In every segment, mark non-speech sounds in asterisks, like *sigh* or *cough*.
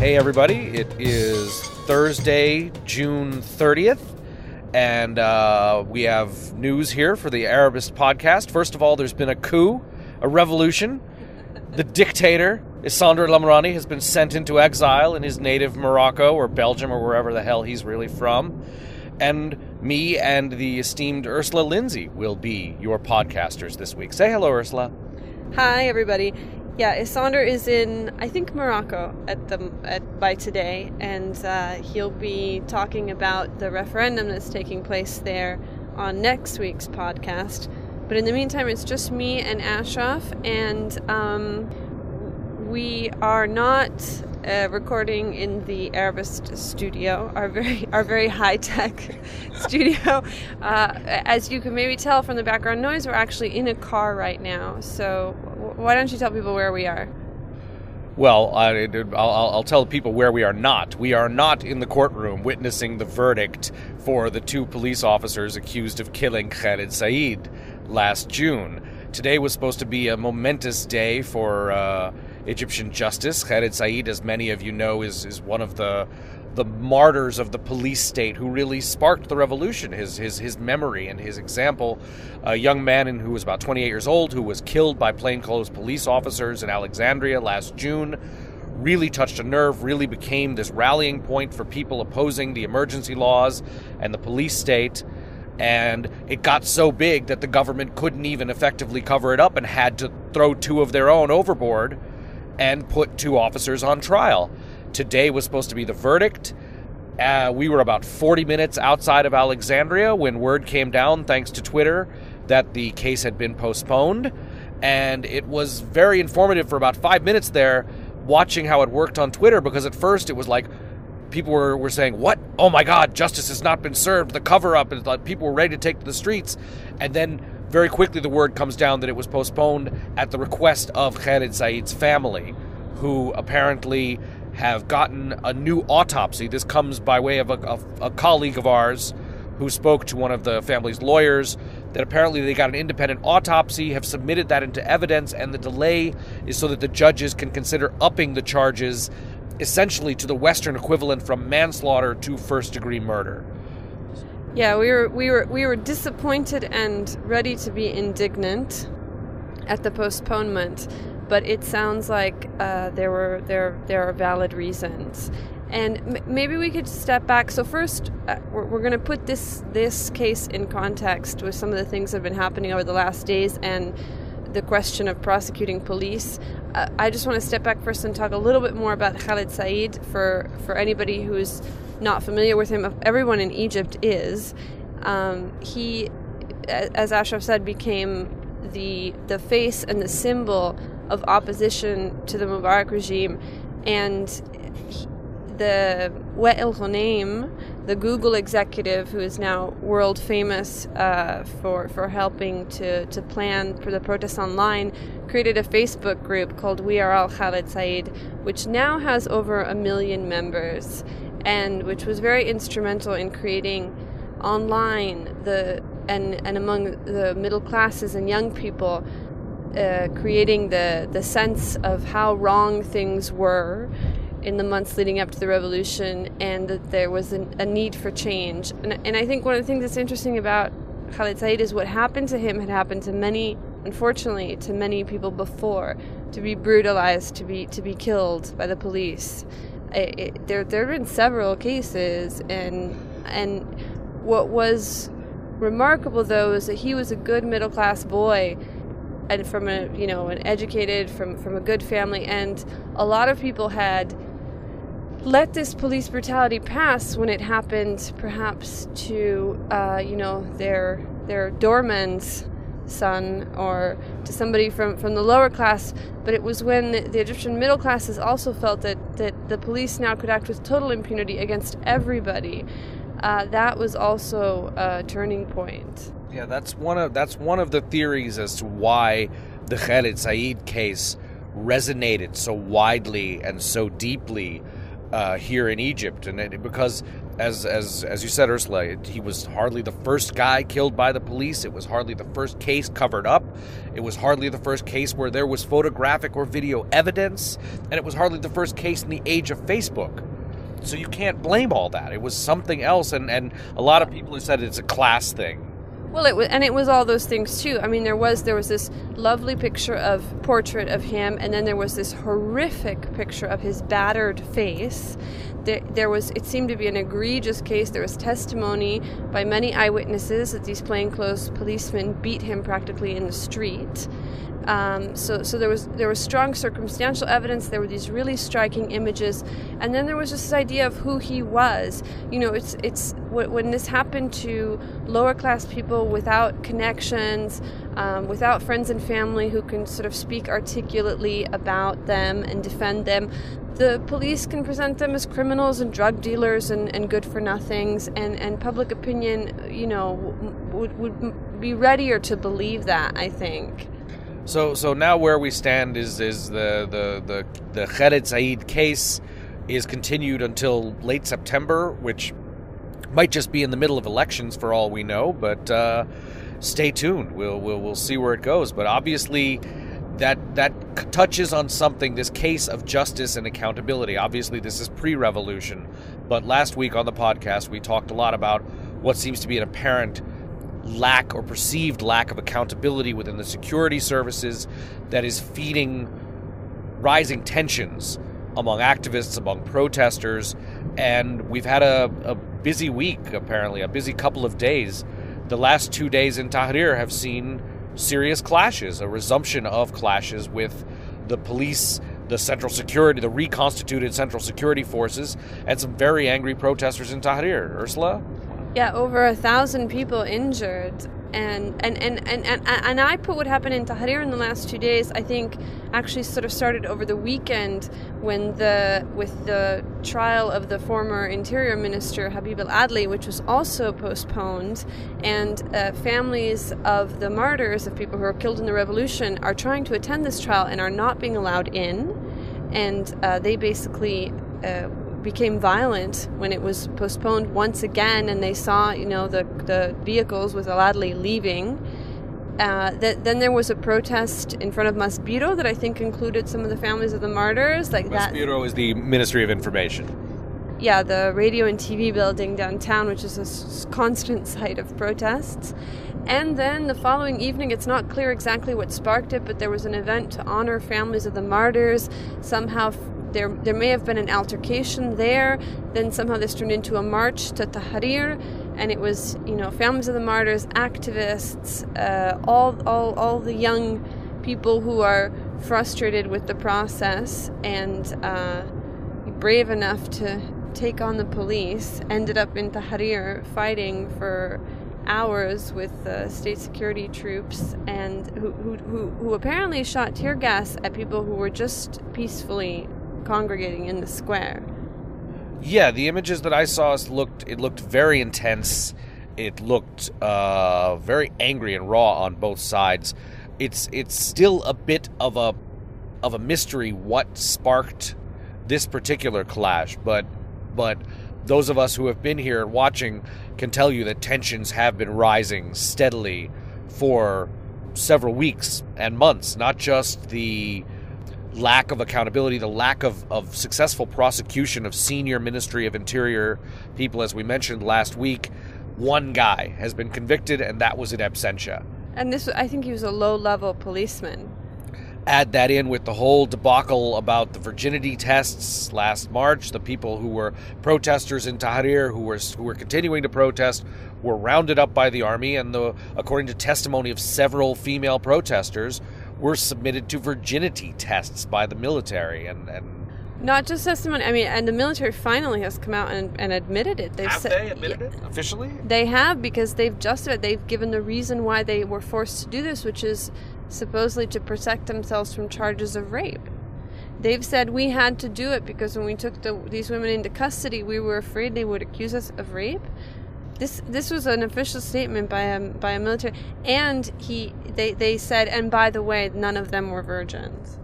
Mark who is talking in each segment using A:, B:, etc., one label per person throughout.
A: Hey, everybody. It is Thursday, June 30th, and uh, we have news here for the Arabist podcast. First of all, there's been a coup, a revolution. The dictator, Issandr El Amrani, has been sent into exile in his native Morocco or Belgium or wherever the hell he's really from. And me and the esteemed Ursula Lindsey will be your podcasters this week. Say hello, Ursula.
B: Hi, everybody. Yeah, Issandr is in, I think, Morocco at the at by today, and uh, he'll be talking about the referendum that's taking place there on next week's podcast. But in the meantime, it's just me and Ashraf, and um, we are not uh, recording in the Arabist studio, our very our very high tech *laughs* studio. Uh, as you can maybe tell from the background noise, we're actually in a car right now. So why don't you tell people where we are?
A: Well, I, will I'll tell people where we are not. We are not in the courtroom witnessing the verdict for the two police officers accused of killing Khaled Said last June. Today was supposed to be a momentous day for. Uh, Egyptian justice. Khaled Said, as many of you know, is, is one of the the martyrs of the police state who really sparked the revolution. His his his memory and his example, a young man in, who was about 28 years old who was killed by plainclothes police officers in Alexandria last June, really touched a nerve. Really became this rallying point for people opposing the emergency laws and the police state. And it got so big that the government couldn't even effectively cover it up and had to throw two of their own overboard and put two officers on trial. Today was supposed to be the verdict. Uh, we were about 40 minutes outside of Alexandria when word came down, thanks to Twitter, that the case had been postponed. And it was very informative for about five minutes there, watching how it worked on Twitter, because at first it was like people were, were saying, What? Oh my God, justice has not been served. The cover up, and people were ready to take to the streets. And then very quickly, the word comes down that it was postponed at the request of Khaled Said's family, who apparently have gotten a new autopsy. This comes by way of a, a, colleague of ours who spoke to one of the family's lawyers that apparently they got an independent autopsy, have submitted that into evidence, and the delay is so that the judges can consider upping the charges essentially to the Western equivalent from manslaughter to first degree murder.
B: Yeah, we were we were we were disappointed and ready to be indignant at the postponement, but it sounds like uh, there were there there are valid reasons, and m- maybe we could step back. So first, uh, we're, we're going to put this this case in context with some of the things that have been happening over the last days and the question of prosecuting police. Uh, I just want to step back first and talk a little bit more about Khaled Said for for anybody who's not familiar with him, everyone in Egypt is. Um, he, as Ashraf said, became the the face and the symbol of opposition to the Mubarak regime, and the Wael Ghonim, the Google executive who is now world famous uh, for for helping to to plan for the protests online, created a Facebook group called We Are All Khaled Said, which now has over a million members and which was very instrumental in creating online the and and among the middle classes and young people uh, creating the the sense of how wrong things were in the months leading up to the revolution and that there was a, a need for change. And, and I think one of the things that's interesting about Khaled Said is what happened to him had happened to many unfortunately to many people before. To be brutalized to be to be killed by the police. It, it, there there have been several cases, and and what was remarkable though is that he was a good middle class boy, and from a you know an educated from from a good family, and a lot of people had let this police brutality pass when it happened, perhaps to uh, you know their their doorman's son or to somebody from, from the lower class, but it was when the Egyptian middle classes also felt that, that the police now could act with total impunity against everybody. Uh, that was also a turning point.
A: Yeah, that's one of that's one of the theories as to why the Khaled Said case resonated so widely and so deeply uh, here in Egypt, and it, because as as as you said, Ursula, he was hardly the first guy killed by the police. It was hardly the first case covered up. It was hardly the first case where there was photographic or video evidence, and it was hardly the first case in the age of Facebook. So you can't blame all that. It was something else, and and a lot of people have said it's a class thing.
B: Well, it was, and it was all those things too. I mean, there was there was this lovely picture of portrait of him, and then there was this horrific picture of his battered face. There, there was it seemed to be an egregious case. There was testimony by many eyewitnesses that these plainclothes policemen beat him practically in the street. Um, so, so there was there was strong circumstantial evidence. There were these really striking images, and then there was just this idea of who he was. You know, it's it's when this happened to lower class people without connections, um, without friends and family who can sort of speak articulately about them and defend them. The police can present them as criminals and drug dealers and, and good for nothings, and, and public opinion, you know, would, would be readier to believe that, I think.
A: So so now where we stand is is the the the the Khaled Said case is continued until late September, which might just be in the middle of elections for all we know. But uh, stay tuned. We'll we'll we'll see where it goes. But obviously. That, that touches on something this case of justice and accountability obviously this is pre-revolution but last week on the podcast we talked a lot about what seems to be an apparent lack or perceived lack of accountability within the security services that is feeding rising tensions among activists, among protesters, and we've had a, a busy week, apparently, a busy couple of days. The last two days in Tahrir have seen serious clashes, a resumption of clashes with the police, the central security, the reconstituted central security forces, and some very angry protesters in Tahrir. Ursula?
B: Yeah, over a thousand people injured. And and, and, and, and and I put what happened in Tahrir in the last two days, I think actually sort of started over the weekend when the with the trial of the former interior minister Habib al Adli, which was also postponed, and uh, families of the martyrs of people who were killed in the revolution are trying to attend this trial and are not being allowed in, and uh, they basically uh, became violent when it was postponed once again, and they saw, you know, the the vehicles with Al-Adli leaving. Uh, that, then there was a protest in front of Maspero that I think included some of the families of the martyrs. Like
A: Maspero is the Ministry of Information.
B: Yeah, the radio and TV building downtown, which is a constant *laughs* site of protests. And then the following evening, it's not clear exactly what sparked it, but there was an event to honor families of the martyrs. Somehow, there there may have been an altercation there. Then somehow this turned into a march to Tahrir, and it was you know families of the martyrs, activists, uh, all all all the young people who are frustrated with the process and uh, brave enough to take on the police ended up in Tahrir fighting for hours with the state security troops and who, who, who, who apparently shot tear gas at people who were just peacefully congregating in the square.
A: Yeah, the images that I saw looked it looked very intense. It looked uh, very angry and raw on both sides. It's it's still a bit of a of a mystery what sparked this particular clash, but but those of us who have been here and watching can tell you that tensions have been rising steadily for several weeks and months, not just the lack of accountability, the lack of, of successful prosecution of senior Ministry of Interior people, as we mentioned last week. One guy has been convicted, and that was in absentia.
B: And this, I think he was a low level policeman.
A: Add that in with the whole debacle about the virginity tests last March. The people who were protesters in Tahrir, who were who were continuing to protest, were rounded up by the army, and the according to testimony of several female protesters, were submitted to virginity tests by the military and, and
B: not just testimony. I mean, and the military finally has come out and, and admitted it.
A: They've have said, they admitted yeah, it officially?
B: They have because they've justified. They've given the reason why they were forced to do this, which is supposedly to protect themselves from charges of rape. They've said we had to do it because when we took the, these women into custody, we were afraid they would accuse us of rape. This this was an official statement by a by a military, and he they they said, and by the way, none of them were virgins.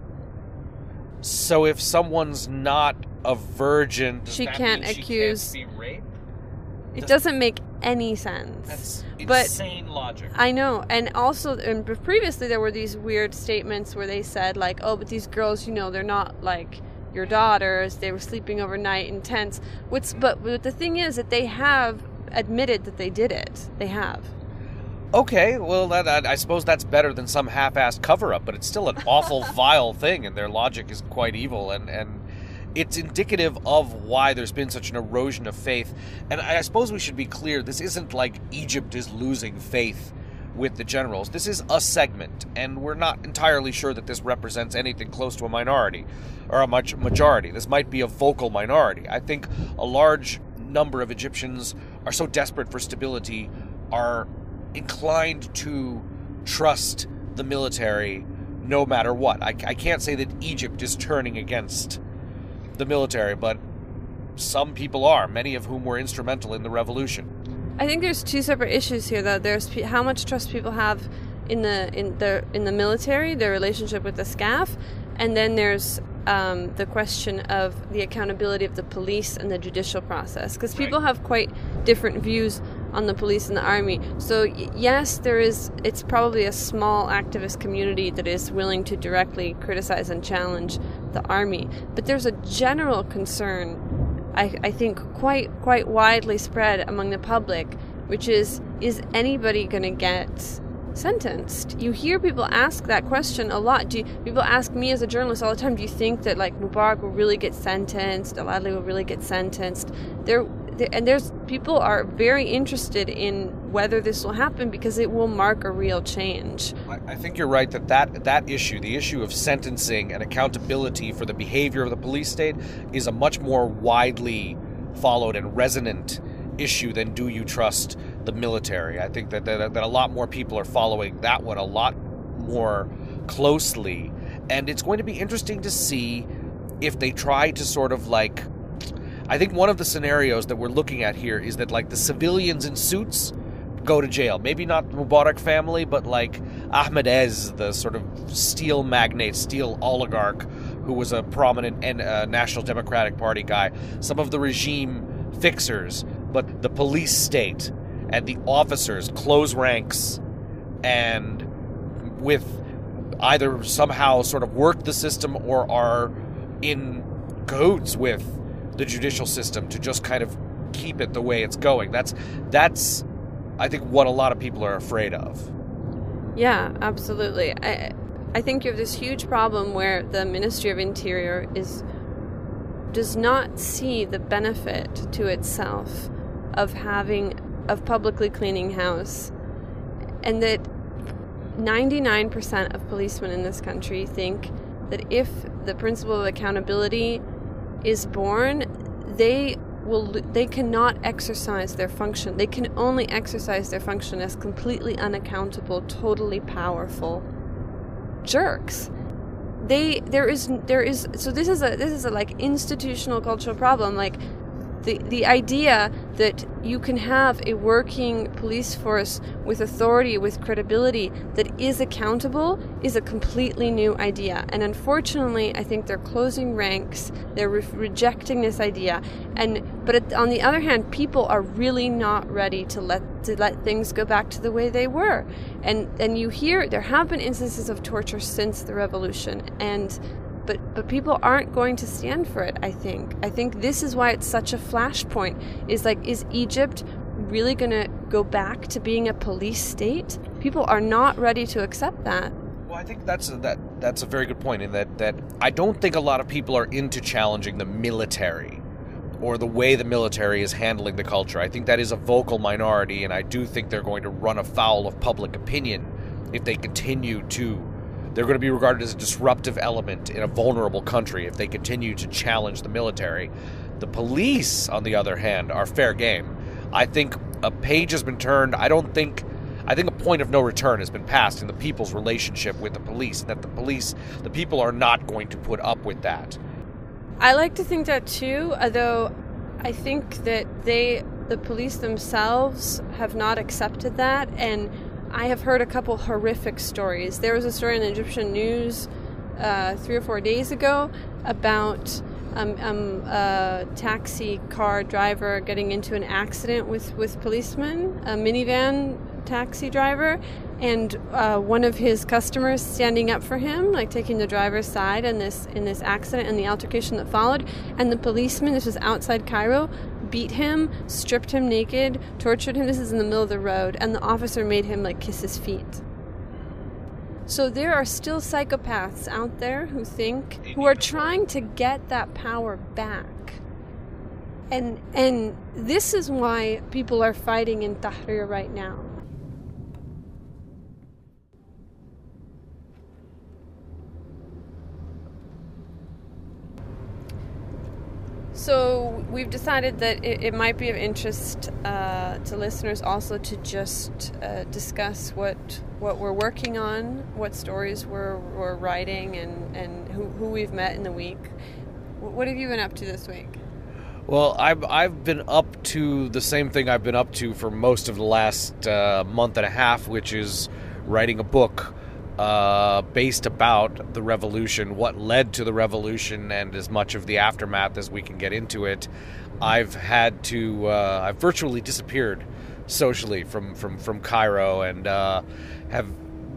A: So if someone's not a virgin,
B: she can't accuse.
A: She can't
B: It doesn't make any sense.
A: That's
B: But-
A: insane logic.
B: I know, and also, and previously there were these weird statements where they said like, "Oh, but these girls, you know, they're not like your daughters. They were sleeping overnight in tents." What's but, but the thing is that they have admitted that they did it. They have.
A: Okay, well, that, that- I suppose that's better than some half-assed cover-up, but it's still an awful, *laughs* vile thing, and their logic is quite evil, and and it's indicative of why there's been such an erosion of faith. And I suppose we should be clear: this isn't like Egypt is losing faith with the generals. This is a segment, and we're not entirely sure that this represents anything close to a minority or a much majority. This might be a vocal minority. I think a large number of Egyptians are so desperate for stability are inclined to trust the military no matter what. I, I can't say that Egypt is turning against the military, but some people are, many of whom were instrumental in the revolution.
B: I think there's two separate issues here, though. There's pe- how much trust people have in the in the in the military, their relationship with the SCAF, and then there's um, the question of the accountability of the police and the judicial process, because people have quite different views on the police and the army. So y- yes, there is. It's probably a small activist community that is willing to directly criticize and challenge the army, but there's a general concern I, I think quite quite widely spread among the public, which is is anybody going to get sentenced? You hear people ask that question a lot. Do you, people ask me as a journalist all the time? Do you think that like Mubarak will really get sentenced? Aladli will really get sentenced? There, there and there's people are very interested in whether this will happen because it will mark a real change.
A: I, I think you're right that, that that issue, the issue of sentencing and accountability for the behavior of the police state, is a much more widely followed and resonant issue than do you trust the military. I think that, that, that a lot more people are following that one a lot more closely. And it's going to be interesting to see if they try to sort of like. I think one of the scenarios that we're looking at here is that, like, the civilians in suits go to jail. Maybe not the Mubarak family, but like Ahmed Ezz, the sort of steel magnate, steel oligarch, who was a prominent and uh, National Democratic Party guy. Some of the regime fixers, but the police state and the officers close ranks and with either somehow sort of work the system or are in cahoots with the judicial system to just kind of keep it the way it's going. That's that's I think what a lot of people are afraid of.
B: Yeah, absolutely. I I think you have this huge problem where the Ministry of Interior is does not see the benefit to itself of having of publicly cleaning house and that 99% of policemen in this country think that if the principle of accountability is born they will they cannot exercise their function. They can only exercise their function as completely unaccountable totally powerful jerks. They there is there is so this is a this is a like institutional cultural problem. Like the the idea that you can have a working police force with authority with credibility that is accountable is a completely new idea. And unfortunately i think they're closing ranks they're re- rejecting this idea. And but on the other hand people are really not ready to let to let things go back to the way they were. And and you hear there have been instances of torture since the revolution. And but but people aren't going to stand for it i think i think this is why it's such a flashpoint is like is egypt really going to go back to being a police state people are not ready to accept that
A: Well, I think that's a, that that's a very good point in that that I don't think a lot of people are into challenging the military or the way the military is handling the culture. I think that is a vocal minority, and I do think they're going to run afoul of public opinion if they continue to. They're going to be regarded as a disruptive element in a vulnerable country if they continue to challenge the military. The police, on the other hand, are fair game. I think a page has been turned. I don't think. I think a point of no return has been passed in the people's relationship with the police. and That the police, the people are not going to put up with that.
B: I like to think that too, although I think that they, the police themselves, have not accepted that. And I have heard a couple horrific stories. There was a story in Egyptian news uh, three or four days ago about um, um, a taxi car driver getting into an accident with, with policemen, a minivan taxi driver, and uh, one of his customers standing up for him, like taking the driver's side in this in this accident and the altercation that followed. And the policeman, this was outside Cairo, beat him, stripped him naked, tortured him. This is in the middle of the road, and the officer made him like kiss his feet. So there are still psychopaths out there who think who are trying to get that power back. And and this is why people are fighting in Tahrir right now. So we've decided that it, it might be of interest uh, to listeners also to just uh, discuss what what we're working on, what stories we're, we're writing, and, and who, who we've met in the week. What have you been up to this week?
A: Well, I've, I've been up to the same thing I've been up to for most of the last uh, month and a half, which is writing a book uh, based about the revolution, what led to the revolution, and as much of the aftermath as we can get into it. I've had to, uh, I've virtually disappeared socially from, from, from Cairo and uh, have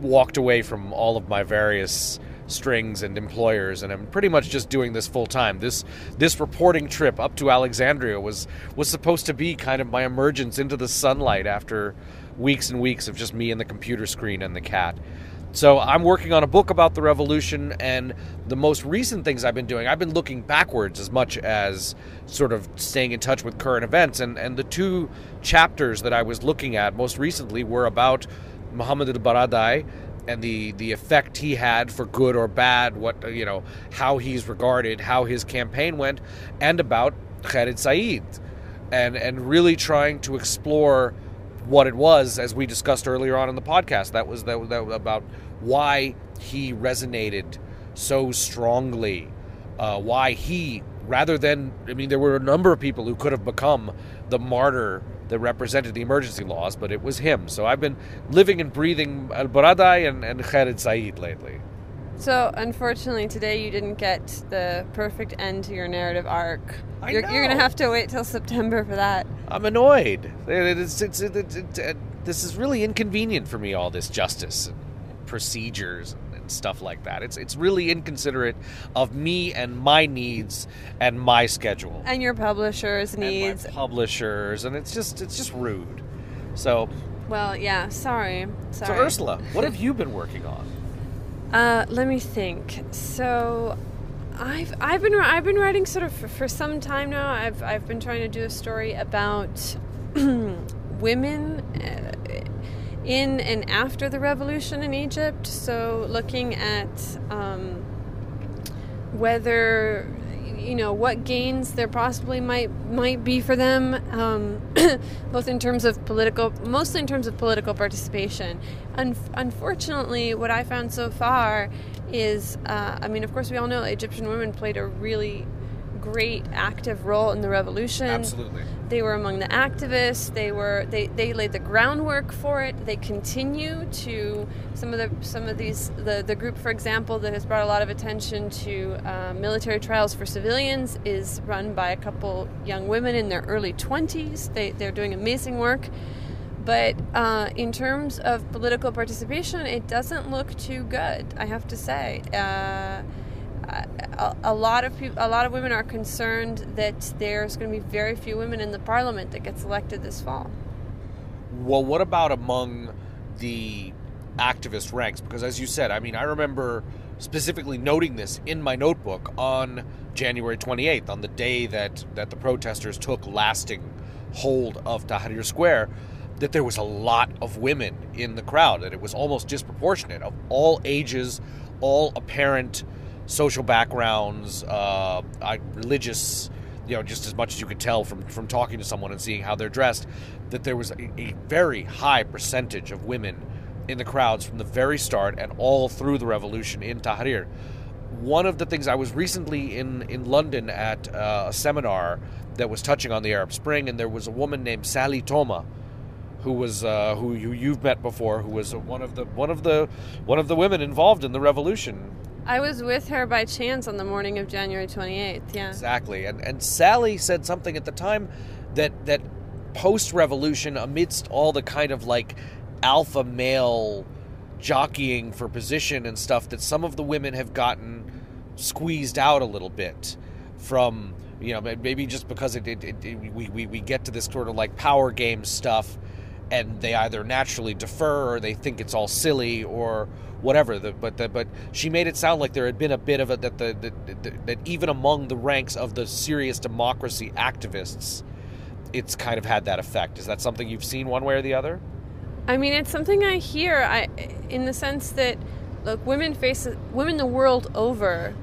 A: walked away from all of my various strings and employers and I'm pretty much just doing this full time. This this reporting trip up to Alexandria was was supposed to be kind of my emergence into the sunlight after weeks and weeks of just me and the computer screen and the cat. So I'm working on a book about the revolution, and the most recent things I've been doing, I've been looking backwards as much as sort of staying in touch with current events. And, and the two chapters that I was looking at most recently were about Muhammad al-Baradei and the, the effect he had for good or bad, what uh, you know, how he's regarded, how his campaign went, and about Khaled Said, and and really trying to explore what it was, as we discussed earlier on in the podcast. That was that, that about why he resonated so strongly, uh, why he, rather than, I mean, there were a number of people who could have become the martyr that represented the emergency laws, but it was him. So I've been living and breathing Al Baradei and, and Khaled Said lately.
B: So, unfortunately, today you didn't get the perfect end to your narrative arc.
A: I
B: you're,
A: know.
B: you're going to have to wait till September for that.
A: I'm annoyed. It's, it's, it's, this is really inconvenient for me, all this justice and procedures and stuff like that. It's, it's really inconsiderate of me and my needs and my schedule.
B: And your publisher's needs.
A: And my publishers, and it's just it's just rude. So,
B: well, yeah, sorry. sorry. so.
A: Ursula, what have you been working on?
B: Uh, let me think. So, I've I've been I've been writing sort of for, for some time now. I've I've been trying to do a story about *clears throat* women uh, in and after the revolution in Egypt. So, looking at um, whether you know what gains there possibly might might be for them, um, *clears throat* both in terms of political, mostly in terms of political participation. Un- unfortunately, what I found so far is, uh, I mean, of course, we all know Egyptian women played a really great active role in the revolution.
A: Absolutely.
B: They were among the activists. They were they, they laid the groundwork for it. They continue to some of the some of these the the group, for example, that has brought a lot of attention to uh, military trials for civilians is run by a couple young women in their early twenties. They they're doing amazing work. But uh, in terms of political participation, it doesn't look too good. I have to say. Uh, a, lot of people, a lot of women are concerned that there's going to be very few women in the parliament that gets elected this fall.
A: Well, what about among the activist ranks? Because as you said, I mean, I remember specifically noting this in my notebook on January 28th, on the day that that the protesters took lasting hold of Tahrir Square. That there was a lot of women in the crowd, that it was almost disproportionate of all ages, all apparent social backgrounds, uh, religious, you know, just as much as you could tell from, from talking to someone and seeing how they're dressed, that there was a, a very high percentage of women in the crowds from the very start and all through the revolution in Tahrir. One of the things I was recently in, in London at uh, a seminar that was touching on the Arab Spring, and there was a woman named Sally Toma, who was uh, who you, you've met before, who was one of the one of the one of the women involved in the revolution
B: I was with her by chance on the morning of January 28th. Yeah.
A: Exactly. And and Sally said something at the time that that post revolution amidst all the kind of like alpha male jockeying for position and stuff that some of the women have gotten squeezed out a little bit from you know maybe just because it, it, it, we, we, we get to this sort of like power game stuff and they either naturally defer or they think it's all silly or whatever the, but the, but she made it sound like there had been a bit of a that the, the, that even among the ranks of the serious democracy activists it's kind of had that effect is that something you've seen one way or the other
B: I mean, it's something I hear. I, in the sense that, look, women face women the world over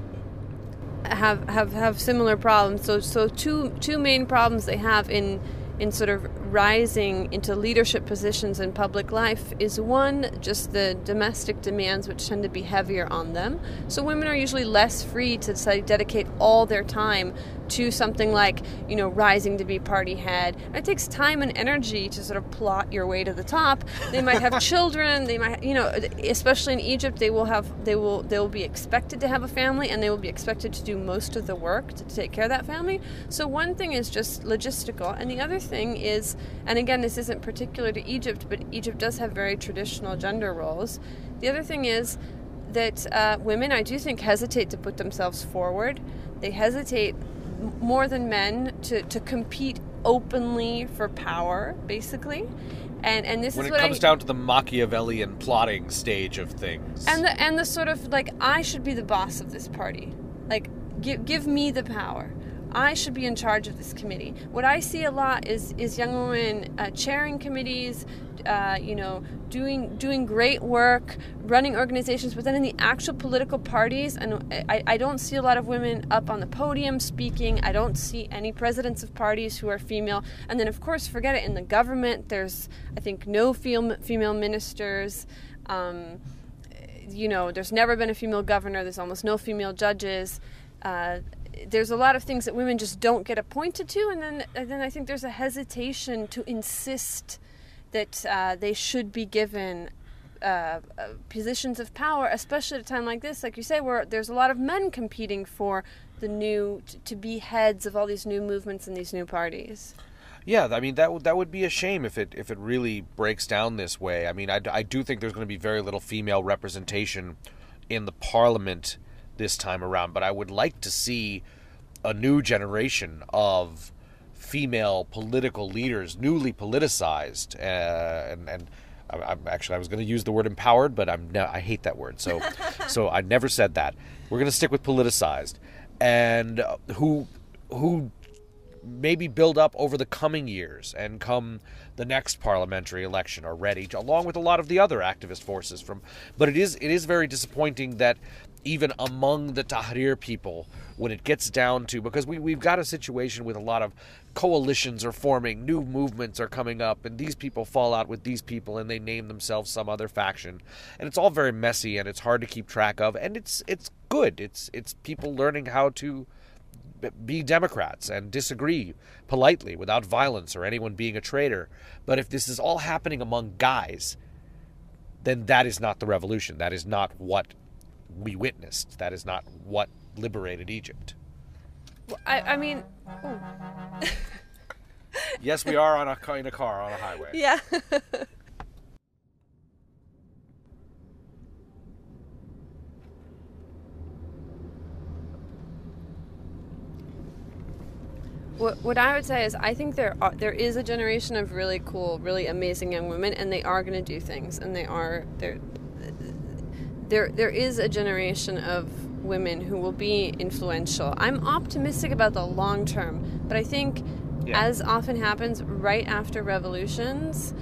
B: have have have similar problems. So so two two main problems they have in in sort of rising into leadership positions in public life is one, just the domestic demands, which tend to be heavier on them. So women are usually less free to say, dedicate all their time to something like, you know, rising to be party head. it takes time and energy to sort of plot your way to the top. They might have *laughs* children. They might, you know, especially in Egypt, they will have, they will, they will be expected to have a family, and they will be expected to do most of the work to take care of that family. So one thing is just logistical, and the other thing is, and again, this isn't particular to Egypt, but Egypt does have very traditional gender roles. The other thing is that uh, women, I do think, hesitate to put themselves forward. They hesitate more than men to, to compete openly for power, basically. And and this
A: when
B: is
A: when
B: it
A: comes
B: I,
A: down to the Machiavellian plotting stage of things.
B: and the and the sort of like I should be the boss of this party. Like give give me the power. I should be in charge of this committee. What I see a lot is is young women uh, chairing committees, uh, you know, doing doing great work, running organizations, but then in the actual political parties, and I, I don't see a lot of women up on the podium speaking. I don't see any presidents of parties who are female. And then, of course, forget it. In the government, there's I think no female female ministers. Um, you know, there's never been a female governor. There's almost no female judges. Uh, there's a lot of things that women just don't get appointed to, and then and then I think there's a hesitation to insist that uh, they should be given uh, uh, positions of power, especially at a time like this, like you say, where there's a lot of men competing for the new to, to be heads of all these new movements and these new parties.
A: Yeah, I mean that would that would be a shame if it if it really breaks down this way. I mean, I, I do think there's going to be very little female representation in the parliament this time around, but I would like to see a new generation of female political leaders, newly politicized, uh, and and I, am actually I was going to use the word empowered, but I'm no, I hate that word, so *laughs* so I never said that. We're going to stick with politicized, and who who maybe build up over the coming years and come the next parliamentary election are ready along with a lot of the other activist forces from but it is it is very disappointing that even among the Tahrir people when it gets down to because we, we've got a situation with a lot of coalitions are forming, new movements are coming up, and these people fall out with these people and they name themselves some other faction. And it's all very messy and it's hard to keep track of, and it's it's good. It's it's people learning how to be Democrats and disagree politely without violence or anyone being a traitor. But if this is all happening among guys, then that is not the revolution. That is not what we witnessed. That is not what liberated Egypt.
B: Well, I, I mean, *laughs*
A: yes, we are on a in a car on a highway.
B: Yeah. *laughs* What, what I would say is I think there are, there is a generation of really cool, really amazing young women, and they are going to do things, and they are there. There there is a generation of women who will be influential. I'm optimistic about the long term, but I think, yeah. as often happens right after revolutions,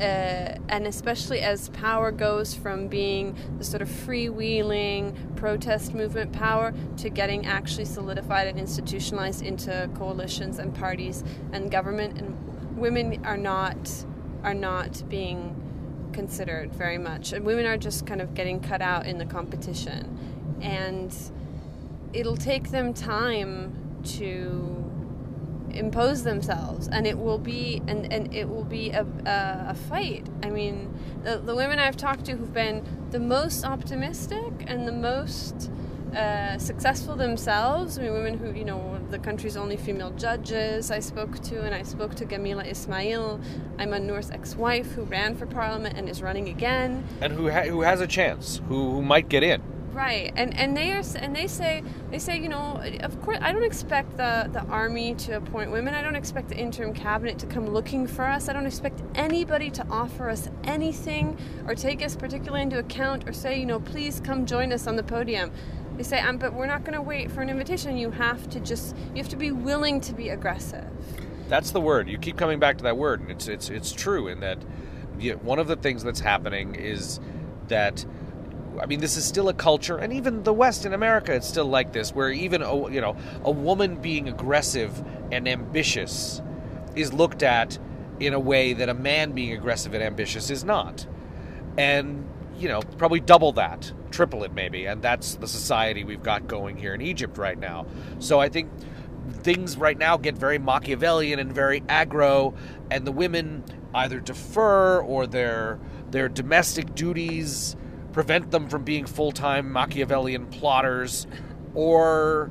B: uh, and especially as power goes from being the sort of freewheeling protest movement power to getting actually solidified and institutionalized into coalitions and parties and government, and women are not are not being considered very much, and women are just kind of getting cut out in the competition. And it'll take them time to impose themselves. And it will be and, and it will be a, a, a fight. I mean the, the women i've talked to who've been the most optimistic and the most uh, successful themselves. I mean, women who, you know, the country's only female judges I spoke to, and I spoke to Gamila Ismail. Ayman Nour's ex-wife who ran for parliament and is running again.
A: And who ha- who has a chance, who, who might get in.
B: Right, and and they are and they say they say you know of course I don't expect the the army to appoint women. I don't expect the interim cabinet to come looking for us. I don't expect anybody to offer us anything or take us particularly into account or say you know please come join us on the podium. They say, um, but we're not going to wait for an invitation. You have to just you have to be willing to be aggressive.
A: That's the word. You keep coming back to that word, and it's it's it's true in that you know, one of the things that's happening is that I mean, this is still a culture, and even the West in America, it's still like this, where even a, you know a woman being aggressive and ambitious is looked at in a way that a man being aggressive and ambitious is not, and you know probably double that, triple it maybe, and that's the society we've got going here in Egypt right now. So I think things right now get very Machiavellian and very aggro, and the women either defer or their their domestic duties prevent them from being full-time Machiavellian plotters, or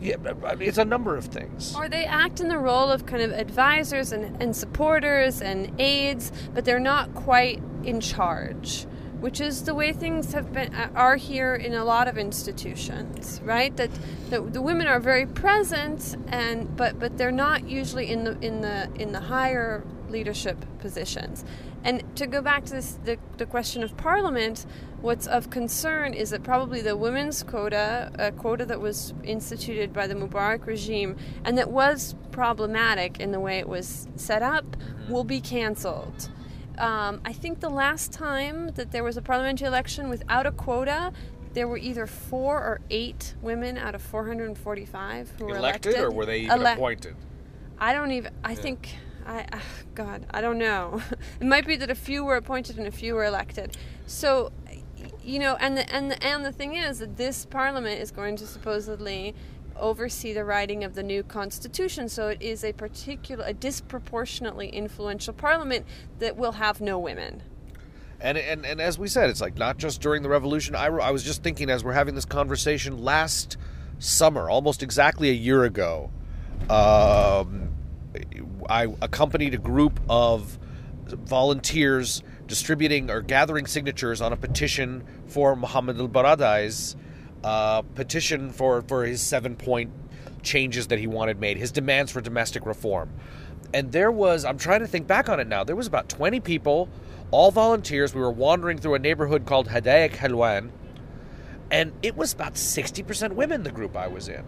A: yeah, it's a number of things.
B: Or they act in the role of kind of advisors and, and supporters and aides, but they're not quite in charge which is the way things have been uh, are here in a lot of institutions right? That the, the women are very present and but but they're not usually in the in the in the higher leadership positions. And to go back to this the, the question of parliament what's of concern is that probably the women's quota a quota that was instituted by the mubarak regime and that was problematic in the way it was set up mm-hmm. will be canceled um, I think the last time that there was a parliamentary election without a quota, there were either four or eight women out of 445 who were
A: elected,
B: elected.
A: or were they even
B: Ele-
A: appointed?
B: I don't even. I think. I uh, God, I don't know. *laughs* it might be that a few were appointed and a few were elected. So, you know, and the and the and the thing is that this parliament is going to supposedly oversee the writing of the new constitution. So it is a particular, a disproportionately influential parliament that will have no women.
A: And, and and as we said, it's like not just during the revolution. I, I was just thinking as we're having this conversation last summer, almost exactly a year ago, um, I accompanied a group of volunteers distributing or gathering signatures on a petition for Mohammed al Baradei's uh, petition for, for his seven point changes that he wanted made, his demands for domestic reform. And there was, I'm trying to think back on it now, there was about 20 people, all volunteers. We were wandering through a neighborhood called Hadayek Helwan, and it was about 60% women, the group I was in.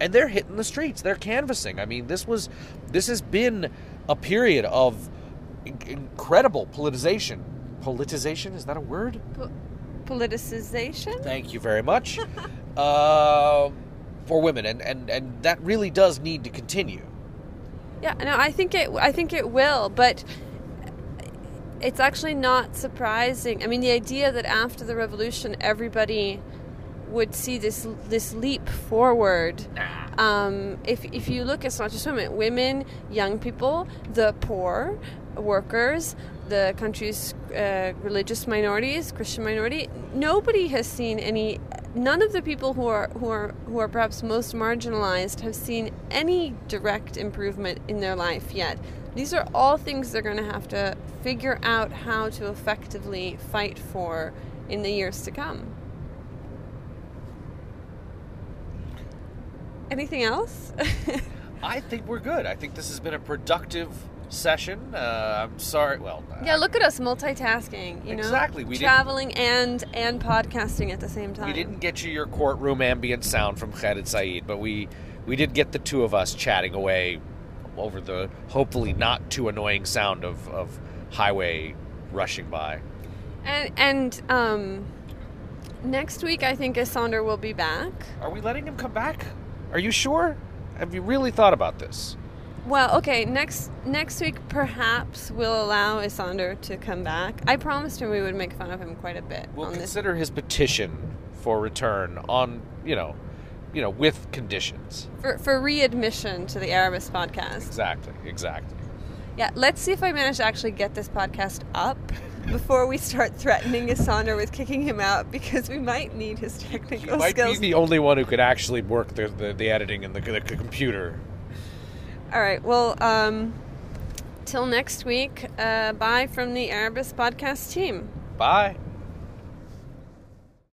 A: And they're hitting the streets, they're canvassing. I mean, this was, this has been a period of incredible politicization. Politicization, is that a word?
B: Politicization.
A: Thank you very much. *laughs* uh, for women, and, and, and that really does need to continue.
B: Yeah, no, I think it. I think it will, but it's actually not surprising. I mean, the idea that after the revolution, everybody would see this this leap forward. Um, if if you look, it's not just women, women, young people, the poor, workers, the country's uh, religious minorities, Christian minority. Nobody has seen any. None of the people who are who are who are perhaps most marginalized have seen any direct improvement in their life yet. These are all things they're going to have to figure out how to effectively fight for in the years to come. Anything else? *laughs*
A: I think we're good. I think this has been a productive session. Uh, I'm sorry. Well,
B: yeah, look at us multitasking. You know,
A: exactly. We
B: traveling and and podcasting at the same time.
A: We didn't get you your courtroom ambient sound from Khaled Said, but we we did get the two of us chatting away over the hopefully not too annoying sound of, of highway rushing by.
B: And and um, next week I think Issandr will be back.
A: Are we letting him come back? Are you sure? Have you really thought about this?
B: Well, okay. Next next week, perhaps we'll allow Issandr to come back. I promised him we would make fun of him quite a bit.
A: We'll
B: on
A: consider his petition for return on, you know, you know, with conditions.
B: For, for readmission to the Arabist podcast.
A: Exactly, exactly.
B: Yeah, let's see if I manage to actually get this podcast up before we start threatening Issandr with kicking him out because we might need his technical
A: You might
B: skills.
A: be the only one who could actually work the, the, the editing and the, the computer.
B: All right, well, um, till next week, uh, bye from the Arabist podcast team.
A: Bye.